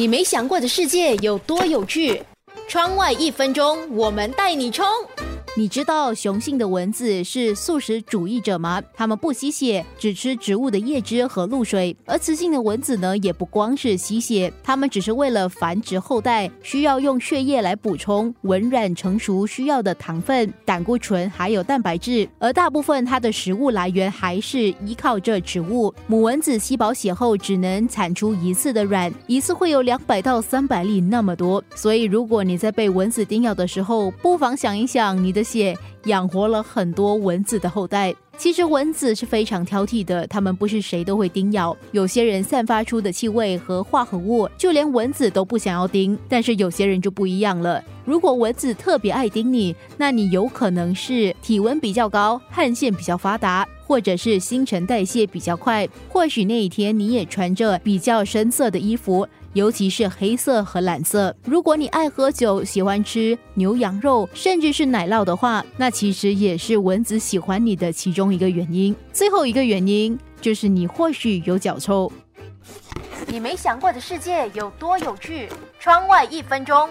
你没想过的世界有多有趣？窗外一分钟，我们带你冲！你知道雄性的蚊子是素食主义者吗？它们不吸血，只吃植物的叶汁和露水。而雌性的蚊子呢，也不光是吸血，它们只是为了繁殖后代，需要用血液来补充蚊卵成熟需要的糖分、胆固醇还有蛋白质。而大部分它的食物来源还是依靠这植物。母蚊子吸饱血后，只能产出一次的卵，一次会有两百到三百粒那么多。所以，如果你在被蚊子叮咬的时候，不妨想一想你的。而且养活了很多蚊子的后代。其实蚊子是非常挑剔的，它们不是谁都会叮咬。有些人散发出的气味和化合物，就连蚊子都不想要叮。但是有些人就不一样了。如果蚊子特别爱叮你，那你有可能是体温比较高、汗腺比较发达，或者是新陈代谢比较快。或许那一天你也穿着比较深色的衣服。尤其是黑色和蓝色。如果你爱喝酒，喜欢吃牛羊肉，甚至是奶酪的话，那其实也是蚊子喜欢你的其中一个原因。最后一个原因就是你或许有脚臭。你没想过的世界有多有趣？窗外一分钟。